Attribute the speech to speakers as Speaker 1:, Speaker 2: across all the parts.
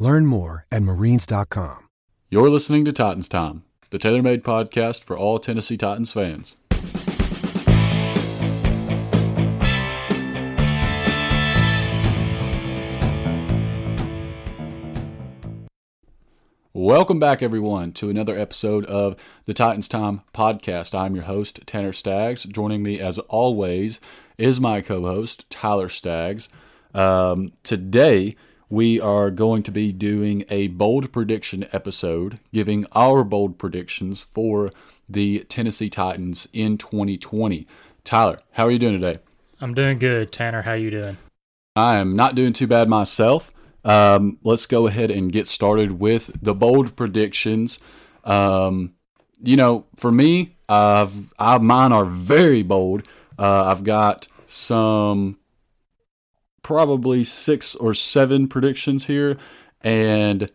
Speaker 1: Learn more at marines.com.
Speaker 2: You're listening to Titans Time, the tailor-made podcast for all Tennessee Titans fans. Welcome back, everyone, to another episode of the Titans Time podcast. I'm your host, Tanner Staggs. Joining me, as always, is my co host, Tyler Staggs. Um, today, we are going to be doing a bold prediction episode, giving our bold predictions for the Tennessee Titans in 2020. Tyler, how are you doing today?
Speaker 3: I'm doing good. Tanner, how you doing?
Speaker 2: I am not doing too bad myself. Um, let's go ahead and get started with the bold predictions. Um, you know, for me, I've, I, mine are very bold. Uh, I've got some probably six or seven predictions here, and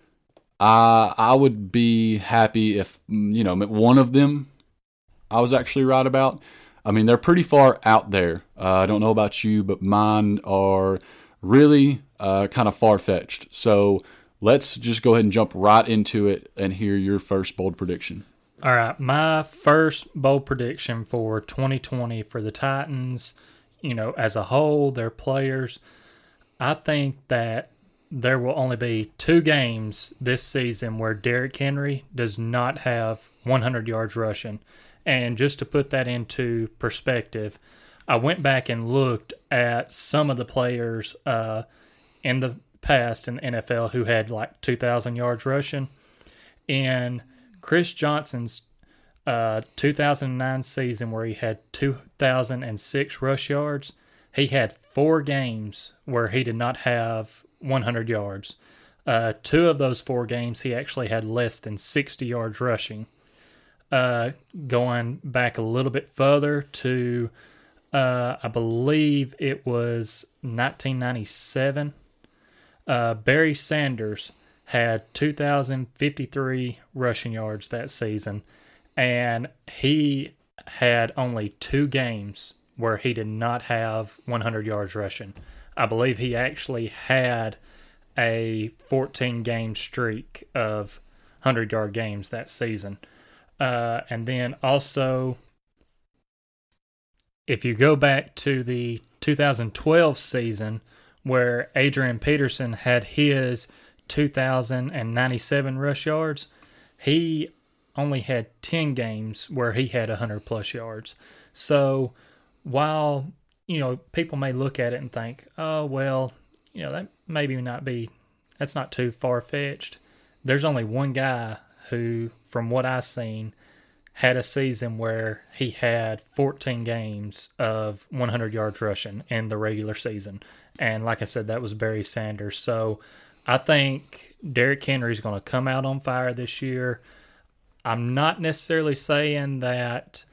Speaker 2: I I would be happy if you know one of them I was actually right about. I mean, they're pretty far out there. Uh, I don't know about you, but mine are really uh, kind of far fetched. So let's just go ahead and jump right into it and hear your first bold prediction.
Speaker 3: All right, my first bold prediction for 2020 for the Titans, you know, as a whole, their players, I think that there will only be two games this season where Derrick Henry does not have 100 yards rushing. And just to put that into perspective, I went back and looked at some of the players uh, in the past in the NFL who had like 2,000 yards rushing. In Chris Johnson's uh, 2009 season, where he had 2,006 rush yards, he had four games where he did not have 100 yards. Uh, two of those four games, he actually had less than 60 yards rushing. Uh, going back a little bit further to, uh, I believe it was 1997, uh, Barry Sanders had 2,053 rushing yards that season, and he had only two games where he did not have 100 yards rushing. I believe he actually had a 14 game streak of 100 yard games that season. Uh, and then also, if you go back to the 2012 season where Adrian Peterson had his 2,097 rush yards, he only had 10 games where he had 100 plus yards. So while, you know, people may look at it and think, oh, well, you know, that maybe not be, that's not too far fetched. There's only one guy who, from what I've seen, had a season where he had 14 games of 100 yards rushing in the regular season. And like I said, that was Barry Sanders. So I think Derrick Henry is going to come out on fire this year. I'm not necessarily saying that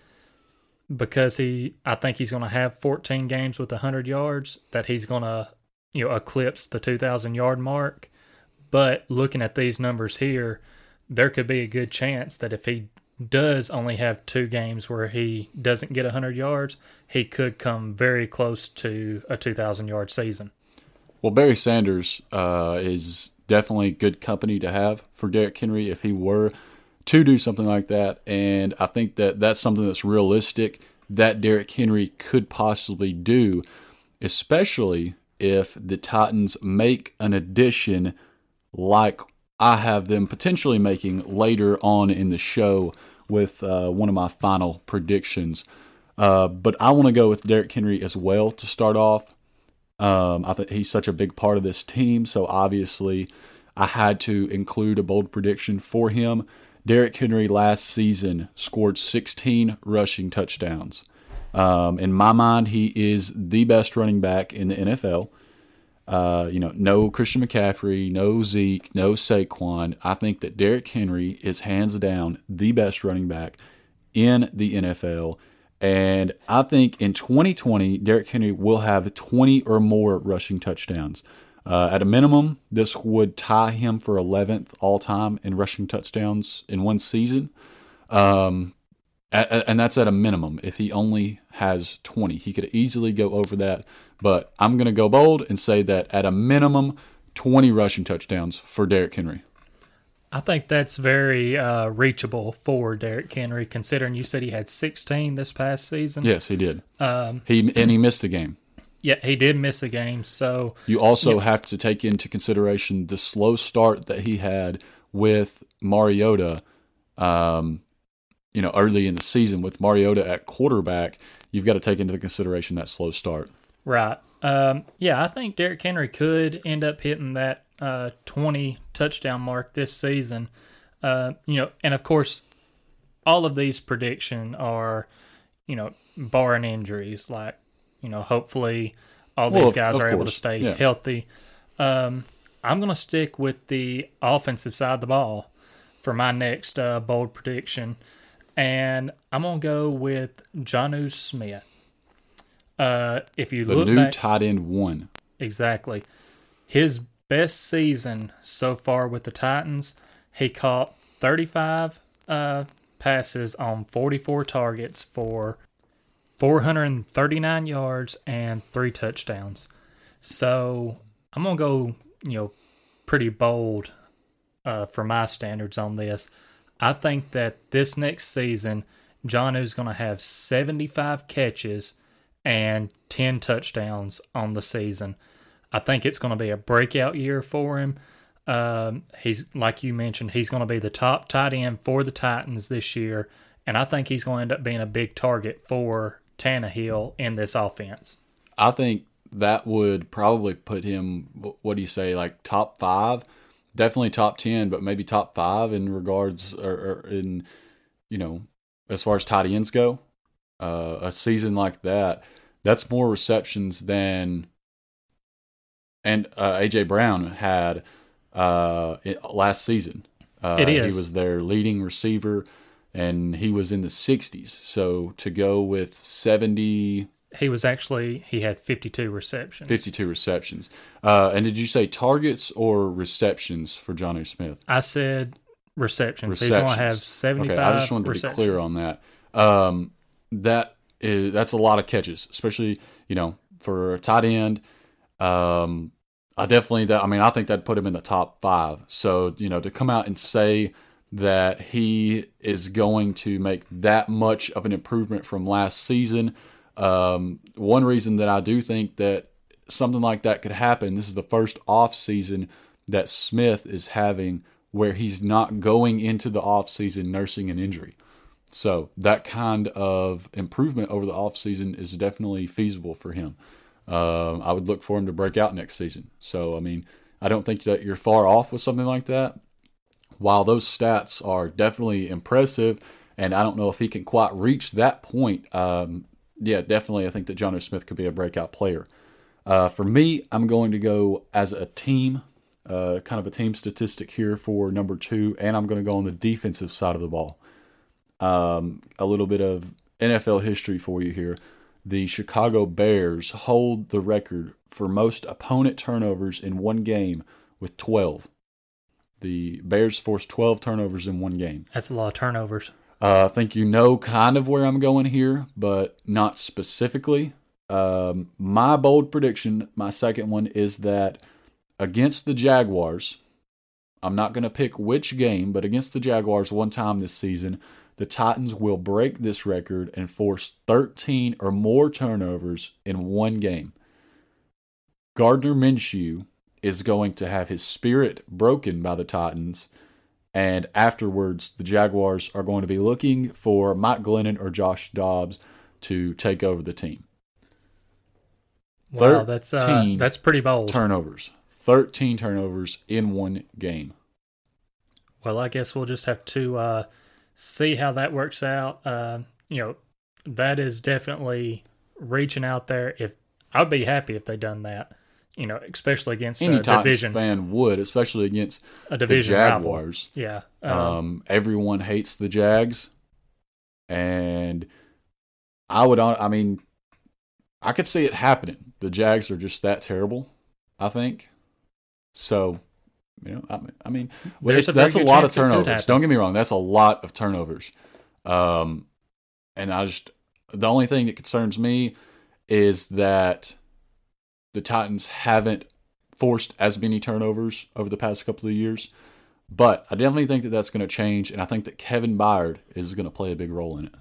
Speaker 3: because he I think he's going to have 14 games with 100 yards that he's going to you know eclipse the 2000 yard mark. But looking at these numbers here there could be a good chance that if he does only have two games where he doesn't get 100 yards he could come very close to a 2000 yard season.
Speaker 2: Well barry sanders uh, is definitely good company to have for Derrick henry if he were to do something like that. And I think that that's something that's realistic that Derrick Henry could possibly do, especially if the Titans make an addition like I have them potentially making later on in the show with uh, one of my final predictions. Uh, but I want to go with Derrick Henry as well to start off. Um, I think he's such a big part of this team, so obviously I had to include a bold prediction for him. Derrick Henry last season scored 16 rushing touchdowns. Um, in my mind, he is the best running back in the NFL. Uh, you know, no Christian McCaffrey, no Zeke, no Saquon. I think that Derrick Henry is hands down the best running back in the NFL. And I think in 2020, Derrick Henry will have 20 or more rushing touchdowns. Uh, at a minimum, this would tie him for 11th all time in rushing touchdowns in one season. Um, and that's at a minimum. If he only has 20, he could easily go over that. But I'm going to go bold and say that at a minimum, 20 rushing touchdowns for Derrick Henry.
Speaker 3: I think that's very uh, reachable for Derrick Henry, considering you said he had 16 this past season.
Speaker 2: Yes, he did. Um, he and he missed the game.
Speaker 3: Yeah, he did miss a game. So
Speaker 2: you also yeah. have to take into consideration the slow start that he had with Mariota. Um, you know, early in the season with Mariota at quarterback, you've got to take into consideration that slow start.
Speaker 3: Right. Um, yeah, I think Derrick Henry could end up hitting that uh, 20 touchdown mark this season. Uh, you know, and of course, all of these prediction are, you know, barring injuries. Like, you know, hopefully all well, these guys are course. able to stay yeah. healthy. Um, I'm going to stick with the offensive side of the ball for my next uh, bold prediction, and I'm going to go with Jonnu Smith. Uh, if you
Speaker 2: the
Speaker 3: look
Speaker 2: new
Speaker 3: back,
Speaker 2: tight end one,
Speaker 3: exactly, his best season so far with the Titans. He caught 35 uh, passes on 44 targets for 439 yards and three touchdowns. So I'm gonna go, you know, pretty bold uh, for my standards on this. I think that this next season, Jonnu's gonna have 75 catches and 10 touchdowns on the season. I think it's going to be a breakout year for him. Um, he's like you mentioned, he's going to be the top tight end for the Titans this year, and I think he's going to end up being a big target for Tannehill in this offense.
Speaker 2: I think that would probably put him. What do you say? Like top five, definitely top ten, but maybe top five in regards or, or in you know as far as tight ends go. Uh, a season like that, that's more receptions than and uh, AJ Brown had uh, last season. Uh,
Speaker 3: it is.
Speaker 2: He was their leading receiver, and he was in the 60s. So to go with 70.
Speaker 3: He was actually, he had 52 receptions.
Speaker 2: 52 receptions. Uh, and did you say targets or receptions for Jonnu Smith?
Speaker 3: I said receptions. receptions. He's going to have 75 okay, I just wanted to be
Speaker 2: clear on that. Um, that is, that's a lot of catches, especially, you know, for a tight end – um, I definitely that I mean I think that put him in the top five. So you know to come out and say that he is going to make that much of an improvement from last season. Um, one reason that I do think that something like that could happen. This is the first off season that Smith is having where he's not going into the off season nursing an injury. So that kind of improvement over the off season is definitely feasible for him. Um, I would look for him to break out next season. So, I mean, I don't think that you're far off with something like that. While those stats are definitely impressive, and I don't know if he can quite reach that point, um, yeah, definitely I think that Jonnu Smith could be a breakout player. Uh, for me, I'm going to go as a team, uh, kind of a team statistic here for number two, and I'm going to go on the defensive side of the ball. Um, a little bit of NFL history for you here the Chicago Bears hold the record for most opponent turnovers in one game with 12. The Bears forced 12 turnovers in one game.
Speaker 3: That's a lot of turnovers.
Speaker 2: Uh, I think you know kind of where I'm going here, but not specifically. Um, my bold prediction, my second one, is that against the Jaguars, I'm not going to pick which game, but against the Jaguars one time this season, the Titans will break this record and force 13 or more turnovers in one game. Gardner Minshew is going to have his spirit broken by the Titans, and afterwards, the Jaguars are going to be looking for Mike Glennon or Josh Dobbs to take over the team.
Speaker 3: Wow, that's uh, that's pretty bold.
Speaker 2: Turnovers, thirteen turnovers in one game.
Speaker 3: Well, I guess we'll just have to uh, see how that works out. Uh, you know, that is definitely reaching out there. If I'd be happy if they done that. You know, especially against
Speaker 2: Any
Speaker 3: a
Speaker 2: Titans
Speaker 3: division
Speaker 2: fan would, especially against
Speaker 3: a
Speaker 2: the
Speaker 3: division rival.
Speaker 2: Jaguars.
Speaker 3: Yeah. Um,
Speaker 2: Um, everyone hates the Jags, and I would. I mean, I could see it happening. The Jags are just that terrible. I think so. You know, I mean, I mean
Speaker 3: a
Speaker 2: that's a lot of
Speaker 3: chance it could
Speaker 2: turnovers. Don't get me wrong, that's a lot of turnovers. Um, and I just the only thing that concerns me is that the Titans haven't forced as many turnovers over the past couple of years. But I definitely think that that's going to change, and I think that Kevin Byard is going to play a big role in it.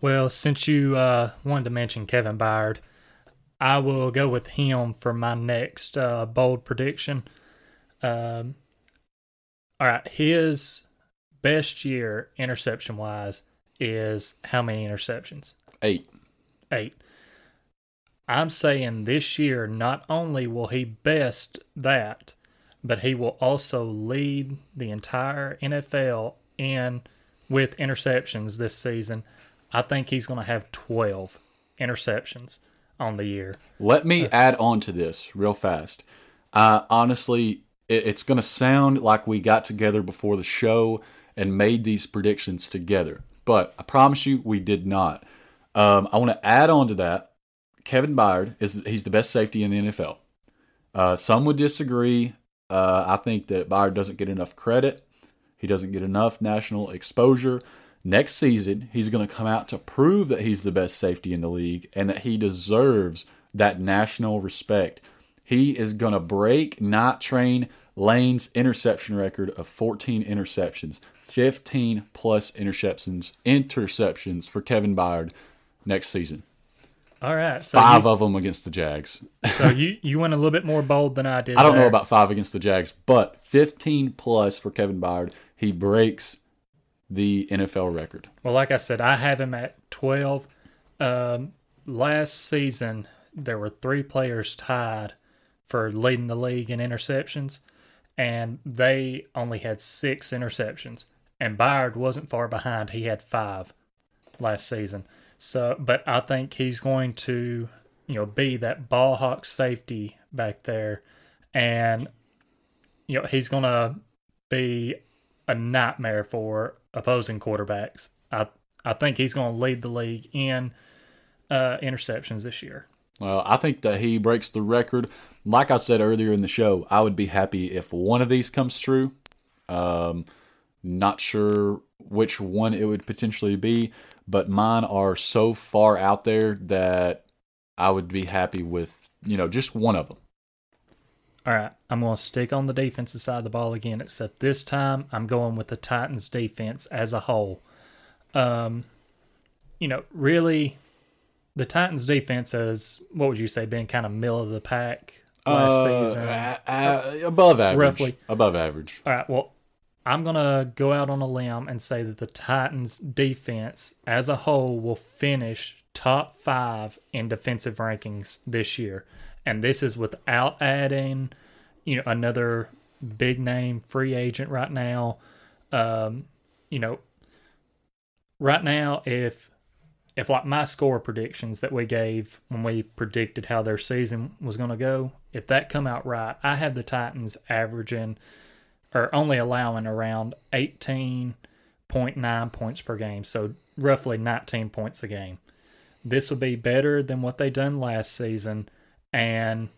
Speaker 3: Well, since you uh, wanted to mention Kevin Byard, I will go with him for my next uh, bold prediction. Um, all right, his best year interception wise is how many interceptions?
Speaker 2: Eight.
Speaker 3: Eight. I'm saying this year, not only will he best that, but he will also lead the entire NFL in with interceptions this season. I think he's going to have 12 interceptions on the year.
Speaker 2: Let me add on to this real fast. Uh, honestly, it, it's going to sound like we got together before the show and made these predictions together, but I promise you we did not. Um, I want to add on to that. Kevin Byard is he's the best safety in the NFL. Uh, some would disagree. Uh, I think that Byard doesn't get enough credit. He doesn't get enough national exposure. Next season, he's going to come out to prove that he's the best safety in the league and that he deserves that national respect. He is going to break Night Train Lane's interception record of 14 interceptions, 15 plus interceptions, interceptions for Kevin Byard next season.
Speaker 3: All right. So
Speaker 2: Five
Speaker 3: you,
Speaker 2: of them against the Jags.
Speaker 3: so you, you went a little bit more bold than I did.
Speaker 2: I don't know about five against the Jags, but 15 plus for Kevin Byard. He breaks the NFL record.
Speaker 3: Well, like I said, I have him at 12. Um, last season, there were three players tied for leading the league in interceptions, and they only had six interceptions. And Byard wasn't far behind; he had five last season. So, but I think he's going to, you know, be that ball hawk safety back there, and you know he's going to be a nightmare for opposing quarterbacks. I I think he's going to lead the league in uh, interceptions this year.
Speaker 2: Well, I think that he breaks the record. Like I said earlier in the show, I would be happy if one of these comes true. Um, not sure which one it would potentially be, but mine are so far out there that I would be happy with, you know, just one of them.
Speaker 3: All right, I'm going to stick on the defensive side of the ball again, except this time I'm going with the Titans defense as a whole. Um, you know, really, the Titans defense has, what would you say, been kind of middle of the pack last
Speaker 2: Uh,
Speaker 3: season?
Speaker 2: uh, above average.
Speaker 3: Roughly.
Speaker 2: Above average.
Speaker 3: All right, well, I'm going to go out on a limb and say that the Titans defense as a whole will finish top five in defensive rankings this year. And this is without adding, you know, another big name free agent right now. Um, you know, right now, if if like my score predictions that we gave when we predicted how their season was going to go, if that come out right, I have the Titans averaging or only allowing around 18.9 points per game, so roughly 19 points a game. This would be better than what they done last season, and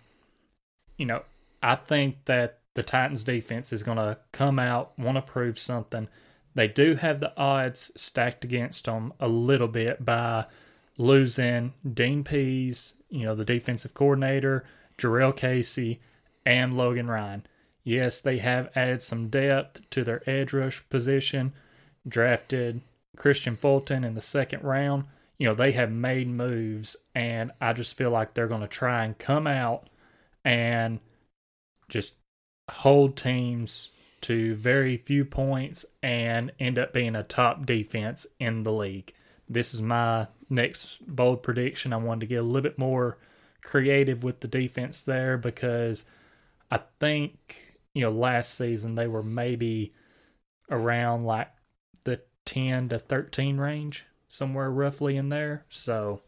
Speaker 3: you know, I think that the Titans defense is going to come out, want to prove something. They do have the odds stacked against them a little bit by losing Dean Pees, you know, the defensive coordinator, Jurrell Casey, and Logan Ryan. Yes, they have added some depth to their edge rush position, drafted Kristian Fulton in the second round. You know, they have made moves, and I just feel like they're going to try and come out and just hold teams to very few points and end up being a top defense in the league. This is my next bold prediction. I wanted to get a little bit more creative with the defense there because I think, you know, last season they were maybe around like the 10 to 13 range, somewhere roughly in there. So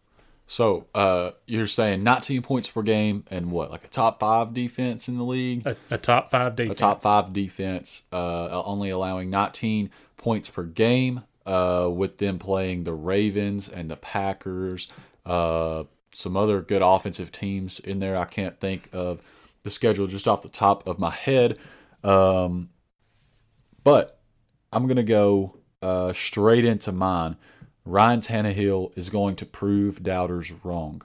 Speaker 2: So uh, you're saying 19 points per game and what, like a top five defense in the league?
Speaker 3: A, a top five defense.
Speaker 2: A top five defense, uh, only allowing 19 points per game, uh, with them playing the Ravens and the Packers, uh, some other good offensive teams in there. I can't think of the schedule just off the top of my head. Um, but I'm going to go uh, straight into mine. Ryan Tannehill is going to prove doubters wrong.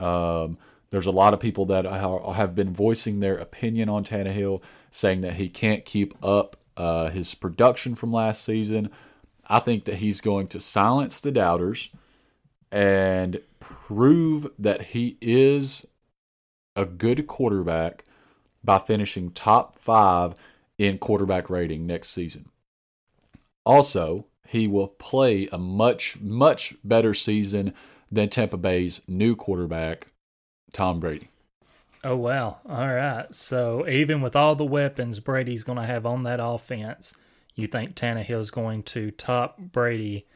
Speaker 2: Um, there's a lot of people that have been voicing their opinion on Tannehill, saying that he can't keep up uh, his production from last season. I think that he's going to silence the doubters and prove that he is a good quarterback by finishing top five in quarterback rating next season. Also, he will play a much, much better season than Tampa Bay's new quarterback, Tom Brady.
Speaker 3: Oh, wow. All right. So, even with all the weapons Brady's going to have on that offense, you think Tannehill's going to top Brady?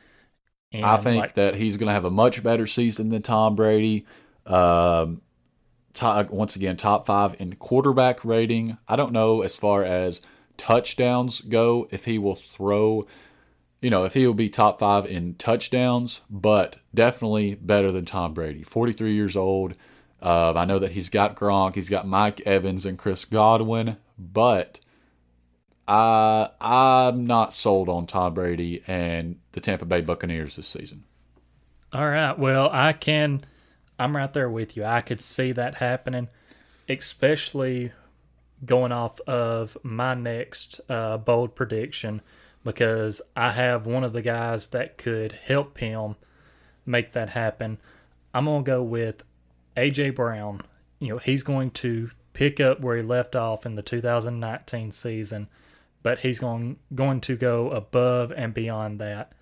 Speaker 2: I think like- that he's going to have a much better season than Tom Brady. Um, top, once again, top five in quarterback rating. I don't know as far as touchdowns go if he will throw you know if he will be top five in touchdowns but definitely better than tom brady. 43 years old. Uh, i know that he's got gronk he's got mike evans and chris godwin but I, i'm not sold on tom brady and the tampa bay buccaneers this season.
Speaker 3: All right. Well i can i'm right there with you i could see that happening especially going off of my next uh, bold prediction because I have one of the guys that could help him make that happen. I'm going to go with AJ Brown. You know, he's going to pick up where he left off in the 2019 season, but he's going going to go above and beyond that.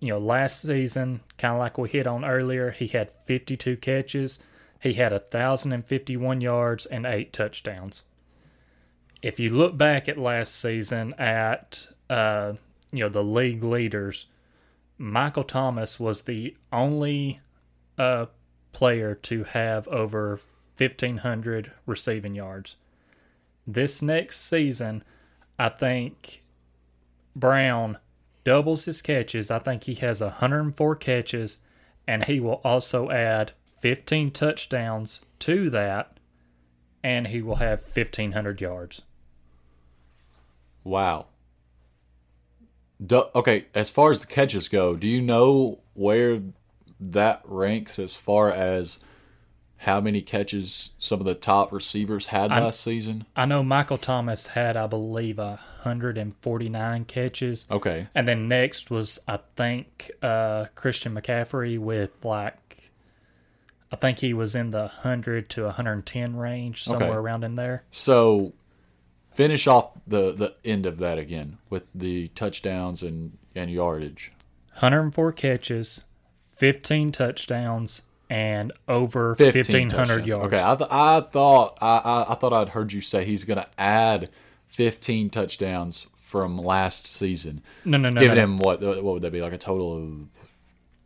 Speaker 3: You know, last season, kind of like we hit on earlier, he had 52 catches, he had 1,051 yards and eight touchdowns if you look back at last season at uh, you know the league leaders, Michael Thomas was the only uh, player to have over 1,500 receiving yards. This next season, I think Brown doubles his catches. I think he has 104 catches, and he will also add 15 touchdowns to that, and he will have 1,500 yards.
Speaker 2: Wow. Do, okay, as far as the catches go, do you know where that ranks as far as how many catches some of the top receivers had I, last season?
Speaker 3: I know Michael Thomas had, I believe, 149 catches.
Speaker 2: Okay.
Speaker 3: And then next was, I think, uh, Christian McCaffrey with like, I think he was in the 100 to 110 range, somewhere okay. around in there.
Speaker 2: So finish off the the end of that again with the touchdowns and and yardage.
Speaker 3: 104 catches, 15 touchdowns, and over 1500 yards.
Speaker 2: Okay, I, th- I thought I, I, I thought I'd heard you say he's going to add 15 touchdowns from last season.
Speaker 3: No, no, no.
Speaker 2: Giving
Speaker 3: no,
Speaker 2: him what what would that be like a total of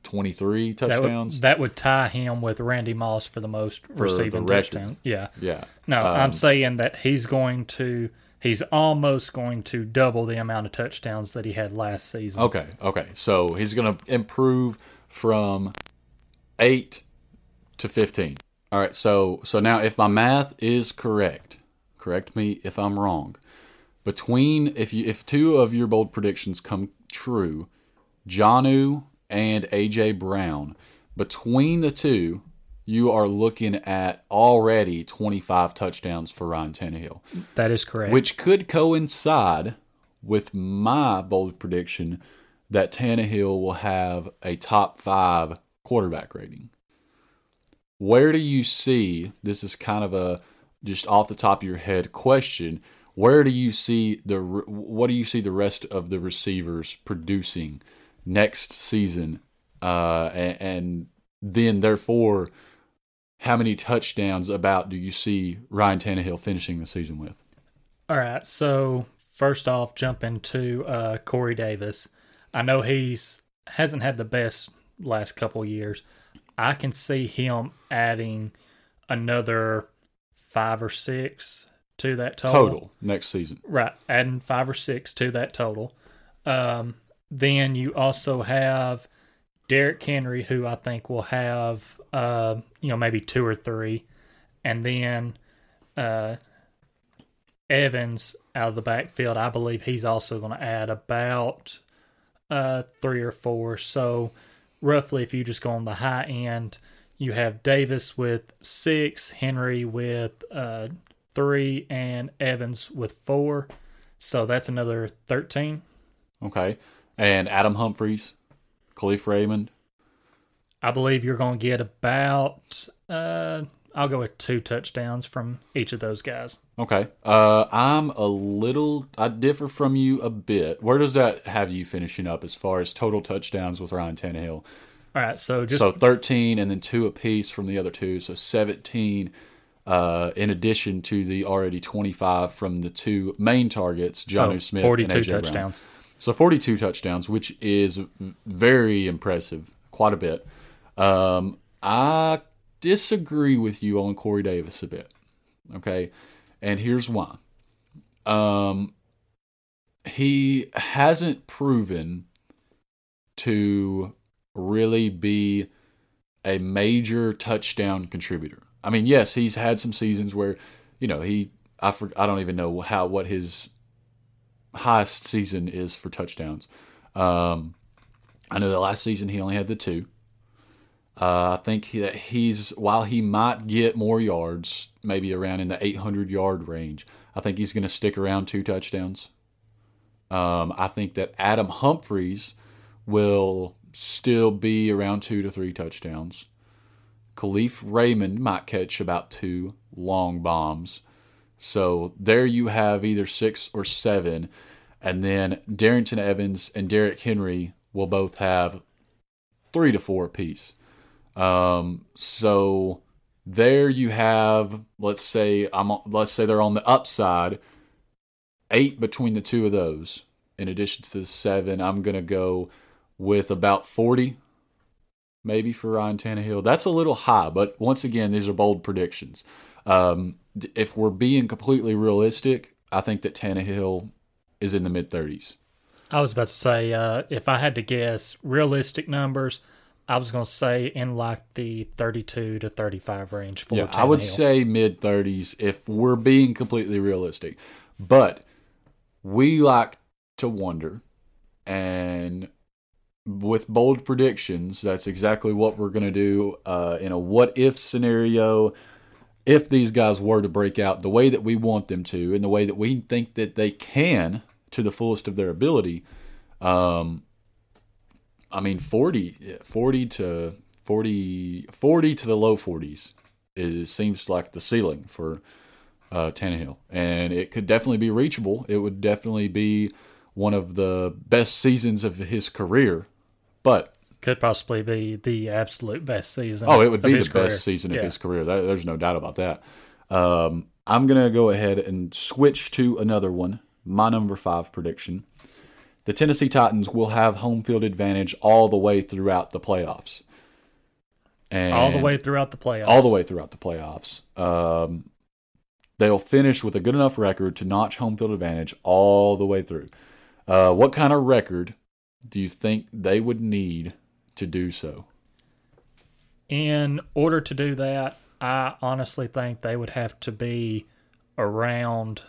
Speaker 2: 23 touchdowns?
Speaker 3: That would, that would tie him with Randy Moss for the most for receiving touchdowns. Yeah.
Speaker 2: Yeah.
Speaker 3: No, um, I'm saying that he's going to he's almost going to double the amount of touchdowns that he had last season.
Speaker 2: Okay, okay. So he's going to improve from 8 to 15. All right, so so now if my math is correct, correct me if I'm wrong. Between if you if two of your bold predictions come true, Jonnu and AJ Brown, between the two, you are looking at already 25 touchdowns for Ryan Tannehill.
Speaker 3: That is correct.
Speaker 2: Which could coincide with my bold prediction that Tannehill will have a top five quarterback rating. Where do you see this is kind of a just off the top of your head question. Where do you see the what do you see the rest of the receivers producing next season, uh, and, and then therefore how many touchdowns about do you see Ryan Tannehill finishing the season with?
Speaker 3: All right. So first off, jumping to uh, Corey Davis. I know he's hasn't had the best last couple years, I can see him adding another five or six to that total.
Speaker 2: Total next season.
Speaker 3: Right, adding five or six to that total. Um, then you also have Derrick Henry, who I think will have, uh, you know, maybe two or three, and then uh, Evans out of the backfield. I believe he's also going to add about uh, three or four. So roughly, if you just go on the high end, you have Davis with six, Henry with uh, three, and Evans with four. So that's another 13.
Speaker 2: Okay. And Adam Humphries, Kalif Raymond.
Speaker 3: I believe you're going to get about, uh, I'll go with two touchdowns from each of those guys.
Speaker 2: Okay. Uh, I'm a little, I differ from you a bit. Where does that have you finishing up as far as total touchdowns with Ryan Tannehill?
Speaker 3: All right. So just,
Speaker 2: so 13 and then two apiece from the other two. So 17 uh, in addition to the already 25 from the two main targets, Jonnu
Speaker 3: so
Speaker 2: Smith
Speaker 3: 42
Speaker 2: and AJ
Speaker 3: touchdowns.
Speaker 2: Brown. So 42 touchdowns, which is very impressive, quite a bit. Um, I disagree with you on Corey Davis a bit. Okay, and here's why. Um, he hasn't proven to really be a major touchdown contributor. I mean, yes, he's had some seasons where, you know, he I for, I don't even know how what his highest season is for touchdowns. Um, I know the last season he only had the two. Uh, I think that he's while he might get more yards, maybe around in the 800 yard range. I think he's going to stick around two touchdowns. Um, I think that Adam Humphries will still be around two to three touchdowns. Kalif Raymond might catch about two long bombs. So there you have either six or seven. And then Darrynton Evans and Derrick Henry will both have three to four apiece. Um, so there you have, let's say I'm let's say they're on the upside, eight between the two of those. In addition to the seven, I'm gonna go with about forty, maybe for Ryan Tannehill. That's a little high, but once again, these are bold predictions. Um, if we're being completely realistic, I think that Tannehill is in the mid 30s.
Speaker 3: I was about to say, uh, if I had to guess realistic numbers, I was going to say in like the 32 to 35 range for
Speaker 2: Yeah,
Speaker 3: Tannehill.
Speaker 2: I would say mid 30s if we're being completely realistic. But we like to wonder, and with bold predictions, that's exactly what we're going to do uh, in a what if scenario. If these guys were to break out the way that we want them to, in the way that we think that they can to the fullest of their ability, um, I mean, 40, 40 to 40, 40 to the low 40s is seems like the ceiling for uh, Tannehill, and it could definitely be reachable. It would definitely be one of the best seasons of his career, but
Speaker 3: could possibly be the absolute best season.
Speaker 2: oh, it would be the
Speaker 3: career.
Speaker 2: best season of
Speaker 3: Yeah.
Speaker 2: his career. There's no doubt about that. Um, I'm gonna go ahead and switch to another one. My number five prediction: the Tennessee Titans will have home field advantage all the way throughout the playoffs. And
Speaker 3: all the way throughout the playoffs.
Speaker 2: all the way throughout the playoffs. Um, they'll finish with a good enough record to notch home field advantage all the way through. Uh, what kind of record do you think they would need to do so?
Speaker 3: In order to do that, I honestly think they would have to be around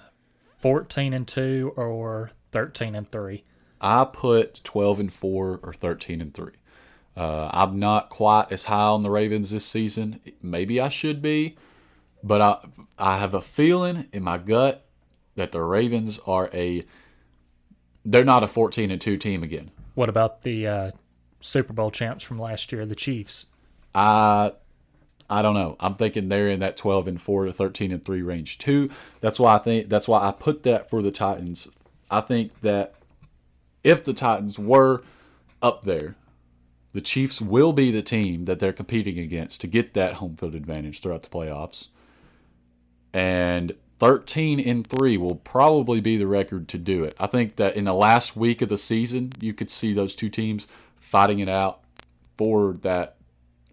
Speaker 3: 14 and 2 or 13 and 3.
Speaker 2: I put 12 and 4 or 13 and 3. Uh, I'm not quite as high on the Ravens this season. Maybe I should be, but I I have a feeling in my gut that the Ravens are a they're not a 14 and 2 team again.
Speaker 3: What about the uh, Super Bowl champs from last year, the Chiefs?
Speaker 2: I I don't know. I'm thinking they're in that 12 and 4 to 13 and 3 range too. That's why I think that's why I put that for the Titans. I think that if the Titans were up there, the Chiefs will be the team that they're competing against to get that home field advantage throughout the playoffs. And 13 and 3 will probably be the record to do it. I think that in the last week of the season, you could see those two teams fighting it out for that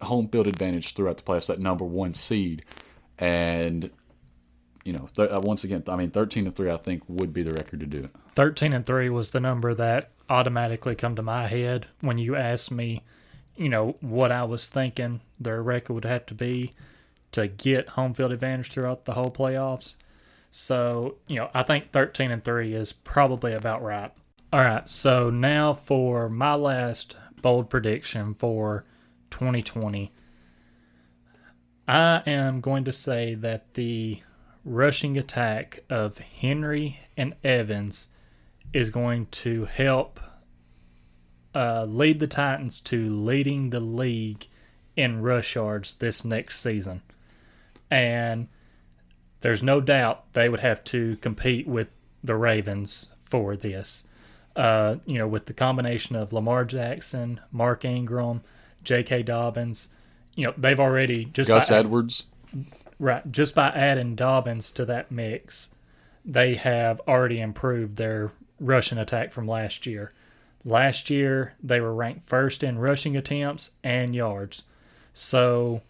Speaker 2: home field advantage throughout the playoffs, that number one seed, and you know, th- uh, once again, I mean, thirteen and three, I think would be the record to do it.
Speaker 3: Thirteen and three was the number that automatically come to my head when you asked me, you know, what I was thinking their record would have to be to get home field advantage throughout the whole playoffs. So, you know, I think 13 and 3 is probably about right. All right, so now for my last bold prediction for 2020. I am going to say that the rushing attack of Henry and Evans is going to help uh, lead the Titans to leading the league in rush yards this next season. And there's no doubt they would have to compete with the Ravens for this. Uh, you know, with the combination of Lamar Jackson, Mark Ingram, J.K. Dobbins, you know, they've already just
Speaker 2: Gus
Speaker 3: by,
Speaker 2: Edwards.
Speaker 3: Right, just by adding Dobbins to that mix, they have already improved their rushing attack from last year. Last year, they were ranked first in rushing attempts and yards. So,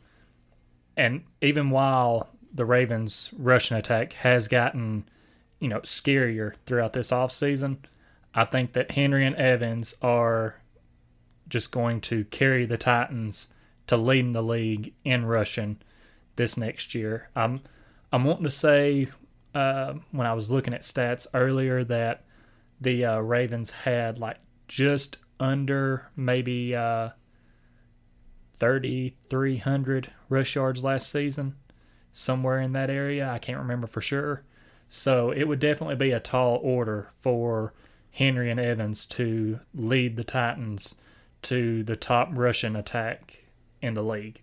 Speaker 3: and even while the Ravens' rushing attack has gotten, you know, scarier throughout this offseason, I think that Henry and Evans are just going to carry the Titans to leading the league in rushing this next year. I'm I'm wanting to say uh, when I was looking at stats earlier that the uh, Ravens had like just under maybe uh, 3,300 rush yards last season, somewhere in that area. I can't remember for sure. So it would definitely be a tall order for Henry and Evans to lead the Titans to the top rushing attack in the league.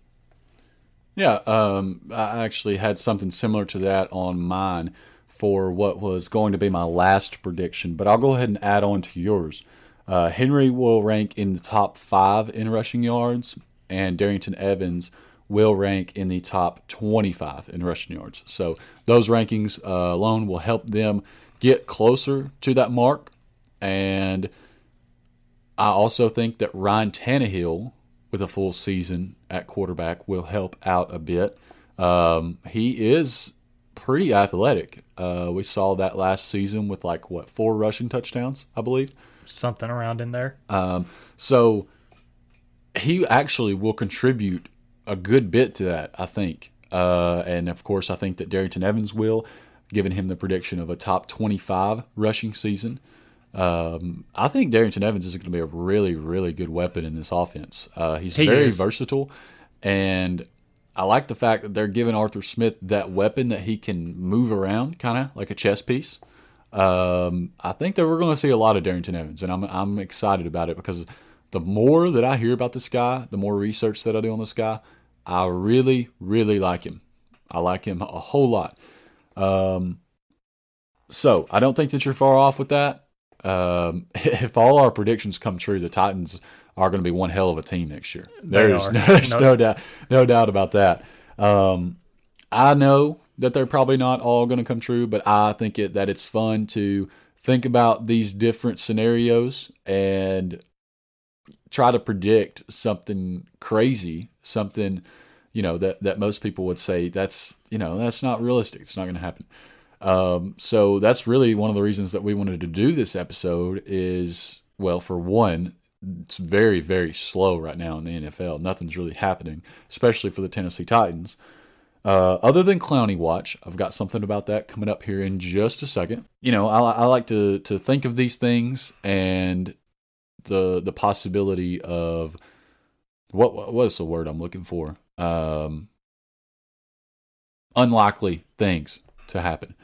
Speaker 2: Yeah, um, I actually had something similar to that on mine for what was going to be my last prediction, but I'll go ahead and add on to yours. Uh, Henry will rank in the top five in rushing yards, and Darrynton Evans will rank in the top 25 in rushing yards. So those rankings uh, alone will help them get closer to that mark. And I also think that Ryan Tannehill, with a full season at quarterback, will help out a bit. Um, he is pretty athletic. Uh, we saw that last season with like what four rushing touchdowns, I believe.
Speaker 3: Something around in there.
Speaker 2: Um, so he actually will contribute a good bit to that, I think. Uh, and of course, I think that Darrynton Evans will, giving him the prediction of a top 25 rushing season. Um, I think Darrynton Evans is going to be a really, really good weapon in this offense. Uh, he's
Speaker 3: He
Speaker 2: very
Speaker 3: is.
Speaker 2: versatile, and I like the fact that they're giving Arthur Smith that weapon that he can move around, kind of like a chess piece. Um, I think that we're going to see a lot of Darrynton Evans, and I'm I'm excited about it because the more that I hear about this guy, the more research that I do on this guy, I really really like him. I like him a whole lot. Um, so I don't think that you're far off with that. Um, if all our predictions come true, the Titans are going to be one hell of a team next year. There's, no, there's
Speaker 3: No-
Speaker 2: no doubt, no doubt about that. Um, I know that they're probably not all going to come true, but I think it, that it's fun to think about these different scenarios and try to predict something crazy, something you know that that most people would say that's you know that's not realistic. It's not going to happen. Um, so that's really one of the reasons that we wanted to do this episode. Is well, for one, it's very very slow right now in the NFL. Nothing's really happening, especially for the Tennessee Titans. Uh, other than Clowney Watch, I've got something about that coming up here in just a second. You know, I, I like to to think of these things and the the possibility of what what is the word I'm looking for? Um, unlikely things to happen.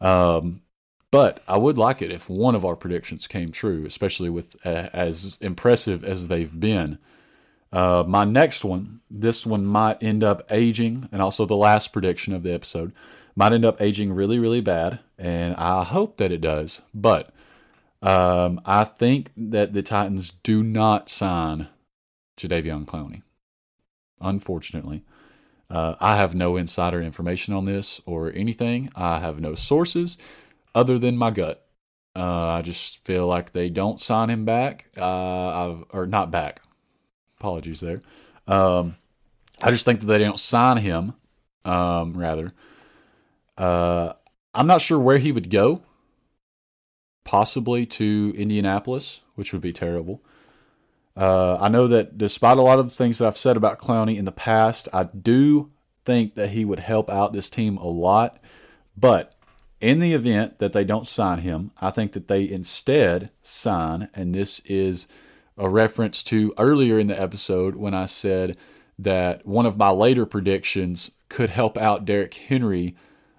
Speaker 2: Um, but I would like it if one of our predictions came true, especially with uh, as impressive as they've been. Uh, my next one, this one might end up aging, and also the last prediction of the episode might end up aging really, really bad, and I hope that it does. But um, I think that the Titans do not sign Jadeveon Clowney. Unfortunately, uh, I have no insider information on this or anything. I have no sources other than my gut. Uh, I just feel like they don't sign him back, uh, or not back. Apologies there. Um, I just think that they don't sign him. Um, rather, uh, I'm not sure where he would go. Possibly to Indianapolis, which would be terrible. Uh, I know that despite a lot of the things that I've said about Clowney in the past, I do think that he would help out this team a lot. But in the event that they don't sign him, I think that they instead sign, and this is a reference to earlier in the episode when I said that one of my later predictions could help out Derrick Henry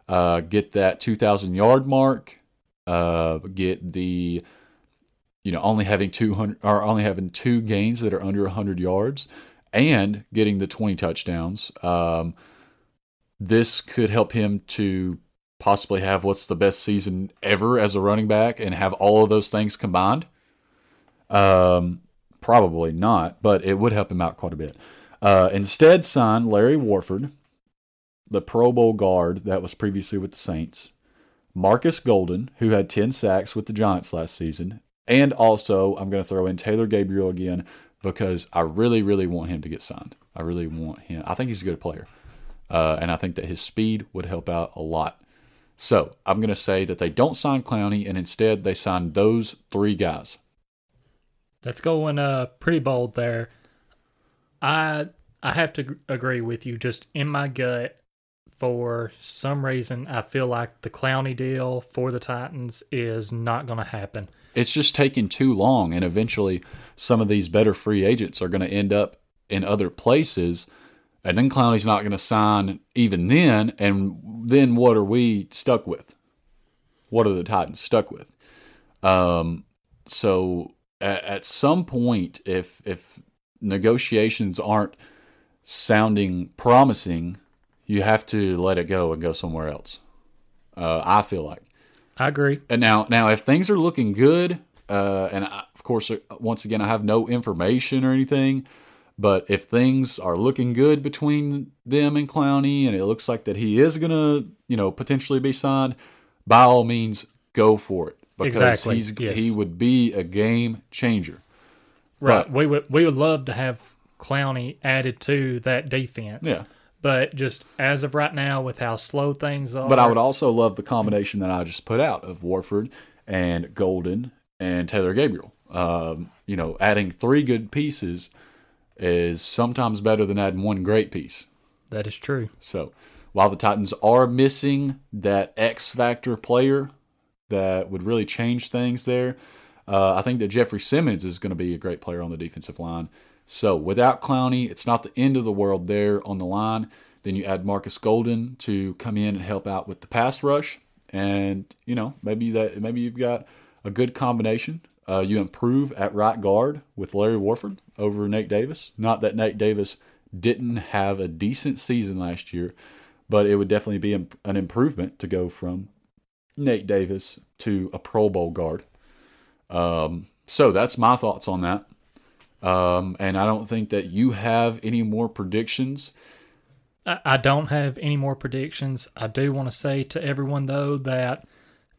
Speaker 2: uh, get that 2,000 yard mark, uh, get the you know only having 200 or only having two games that are under 100 yards, and getting the 20 touchdowns. Um, this could help him to possibly have what's the best season ever as a running back and have all of those things combined. Um, probably not, but it would help him out quite a bit. Uh, instead, sign Larry Warford, the Pro Bowl guard that was previously with the Saints, Marcus Golden, who had 10 sacks with the Giants last season, and also I'm going to throw in Taylor Gabriel again because I really, really want him to get signed. I really want him. I think he's a good player. Uh, and I think that his speed would help out a lot. So I'm going to say that they don't sign Clowney and instead they sign those three guys.
Speaker 3: That's going uh, pretty bold there. I I have to agree with you. Just in my gut, for some reason, I feel like the Clowney deal for the Titans is not going to happen.
Speaker 2: It's just taking too long, and eventually, some of these better free agents are going to end up in other places, and then Clowney's not going to sign even then. And then what are we stuck with? What are the Titans stuck with? Um, so at, at some point, if if negotiations aren't sounding promising, you have to let it go and go somewhere else. Uh, I feel like.
Speaker 3: I agree.
Speaker 2: And now, now if things are looking good, uh, and I, of course, uh, once again, I have no information or anything, but if things are looking good between them and Clowney, and it looks like that he is going to, you know, potentially be signed, by all means, go for it because
Speaker 3: exactly.
Speaker 2: he's
Speaker 3: yes.
Speaker 2: he would be a game changer.
Speaker 3: Right.
Speaker 2: But,
Speaker 3: we would we would love to have Clowney added to that defense.
Speaker 2: Yeah.
Speaker 3: But just as of right now, with how slow things are.
Speaker 2: But I would also love the combination that I just put out of Warford and Golden and Taylor Gabriel. Um, you know, adding three good pieces is sometimes better than adding one great piece.
Speaker 3: That is true.
Speaker 2: So while the Titans are missing that X factor player that would really change things there, uh, I think that Jeffrey Simmons is going to be a great player on the defensive line. So without Clowney, it's not the end of the world there on the line. Then you add Marcus Golden to come in and help out with the pass rush, and you know maybe that maybe you've got a good combination. Uh, you improve at right guard with Larry Warford over Nate Davis. Not that Nate Davis didn't have a decent season last year, but it would definitely be an improvement to go from Nate Davis to a Pro Bowl guard. Um, so that's my thoughts on that. Um, and I don't think that you have any more predictions.
Speaker 3: I don't have any more predictions. I do want to say to everyone, though, that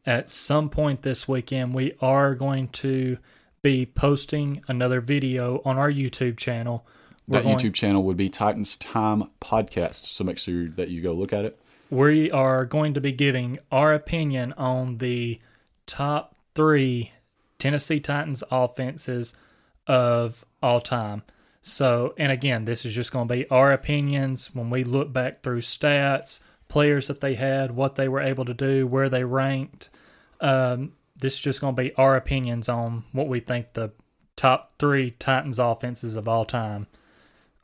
Speaker 3: at some point this weekend, we are going to be posting another video on our YouTube channel.
Speaker 2: We're that going, YouTube channel would be Titans Time Podcast. So make sure that you go look at it.
Speaker 3: We are going to be giving our opinion on the top three Tennessee Titans offenses of all time. So, and again, this is just going to be our opinions when we look back through stats, players that they had, what they were able to do, where they ranked. Um, this is just going to be our opinions on what we think the top three Titans offenses of all time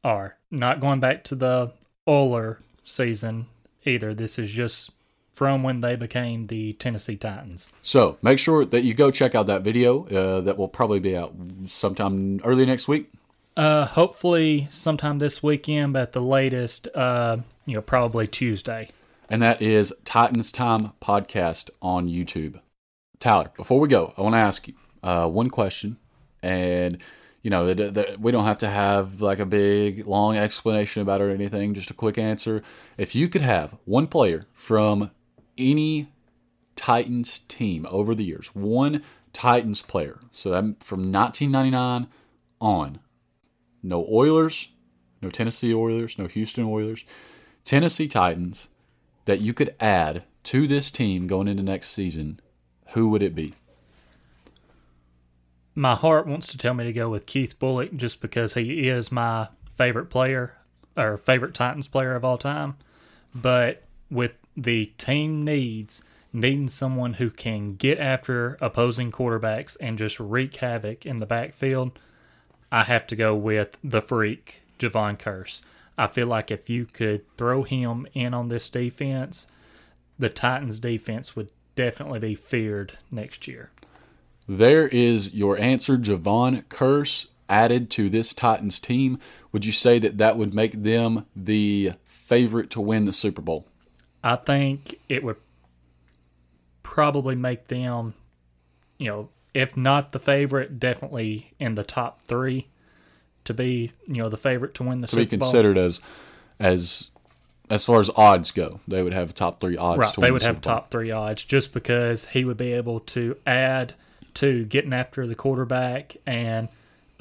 Speaker 3: are. Not going back to the Oiler season either. This is just from when they became the Tennessee Titans.
Speaker 2: So make sure that you go check out that video. Uh, that will probably be out sometime early next week.
Speaker 3: Uh, hopefully sometime this weekend, but at the latest, uh, you know, probably Tuesday.
Speaker 2: And that is Titans Time podcast on YouTube. Tyler, before we go, I want to ask you uh, one question, and you know, the, the, we don't have to have like a big long explanation about it or anything. Just a quick answer. If you could have one player from any Titans team over the years, one Titans player. So from 1999 on, no Oilers, no Tennessee Oilers, no Houston Oilers, Tennessee Titans that you could add to this team going into next season, who would it be?
Speaker 3: My heart wants to tell me to go with Keith Bulluck just because he is my favorite player or favorite Titans player of all time. But with the team needs, needing someone who can get after opposing quarterbacks and just wreak havoc in the backfield, I have to go with the freak, Javon Kearse. I feel like if you could throw him in on this defense, the Titans defense would definitely be feared next year.
Speaker 2: There is your answer, Javon Kearse, added to this Titans team. Would you say that that would make them the favorite to win the Super Bowl?
Speaker 3: I think it would probably make them, you know, if not the favorite, definitely in the top three to be, you know, the favorite to win the
Speaker 2: to
Speaker 3: Super
Speaker 2: be considered
Speaker 3: Bowl.
Speaker 2: as as as far as odds go. They would have top three odds.
Speaker 3: Right,
Speaker 2: to
Speaker 3: they
Speaker 2: win
Speaker 3: would
Speaker 2: the
Speaker 3: have
Speaker 2: Super Bowl.
Speaker 3: top three odds just because he would be able to add to getting after the quarterback. And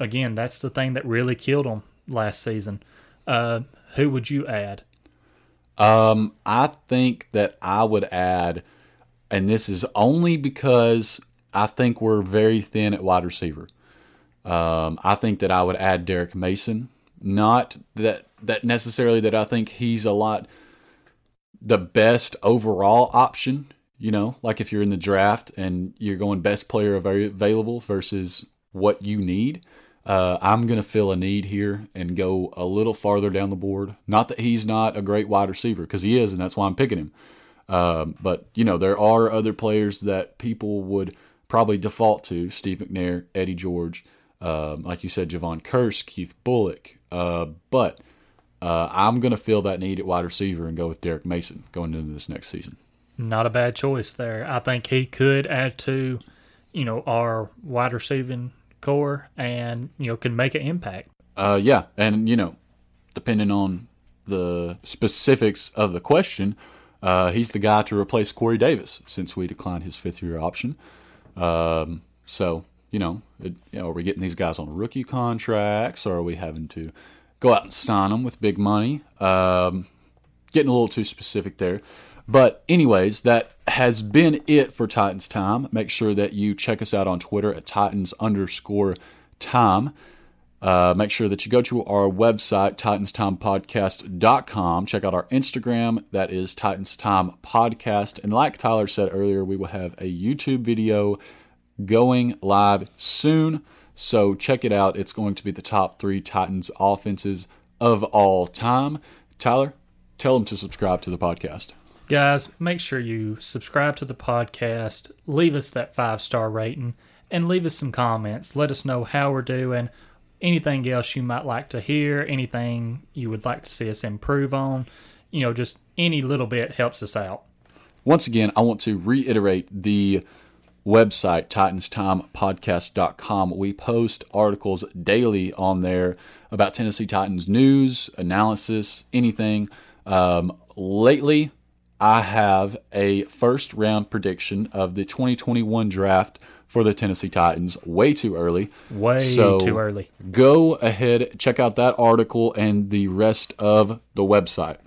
Speaker 3: again, that's the thing that really killed him last season. Uh, who would you add?
Speaker 2: Um, I think that I would add, and this is only because I think we're very thin at wide receiver. Um, I think that I would add Derrick Mason. Not that that necessarily that I think he's a lot the best overall option. You know, like if you're in the draft and you're going best player available versus what you need. Uh, I'm going to fill a need here and go a little farther down the board. Not that he's not a great wide receiver, because he is, and that's why I'm picking him. Um, but, you know, there are other players that people would probably default to Steve McNair, Eddie George, um, like you said, Javon Kearse, Keith Bulluck. Uh, but uh, I'm going to fill that need at wide receiver and go with Derrick Mason going into this next season.
Speaker 3: Not a bad choice there. I think he could add to, you know, our wide receiving core and, you know, can make an impact.
Speaker 2: Uh, yeah, and you know, depending on the specifics of the question, uh, he's the guy to replace Corey Davis since we declined his fifth year option. Um, so you know, it, you know, are we getting these guys on rookie contracts, or are we having to go out and sign them with big money? Um, getting a little too specific there. But, anyways, that has been it for Titans Time. Make sure that you check us out on Twitter at Titans underscore time. Uh, make sure that you go to our website, titanstimepodcast.com. Check out our Instagram, that is Titans Time Podcast. And like Tyler said earlier, we will have a YouTube video going live soon. So check it out. It's going to be the top three Titans offenses of all time. Tyler, tell them to subscribe to the podcast.
Speaker 3: Guys, make sure you subscribe to the podcast, leave us that five star rating, and leave us some comments. Let us know how we're doing, anything else you might like to hear, anything you would like to see us improve on. You know, just any little bit helps us out.
Speaker 2: Once again, I want to reiterate the website, titanstimepodcast.com. We post articles daily on there about Tennessee Titans news, analysis, anything. Um, lately, I have a first round prediction of the 2021 draft for the Tennessee Titans. Way too early.
Speaker 3: Way
Speaker 2: So,
Speaker 3: too early.
Speaker 2: Go ahead, check out that article and the rest of the website.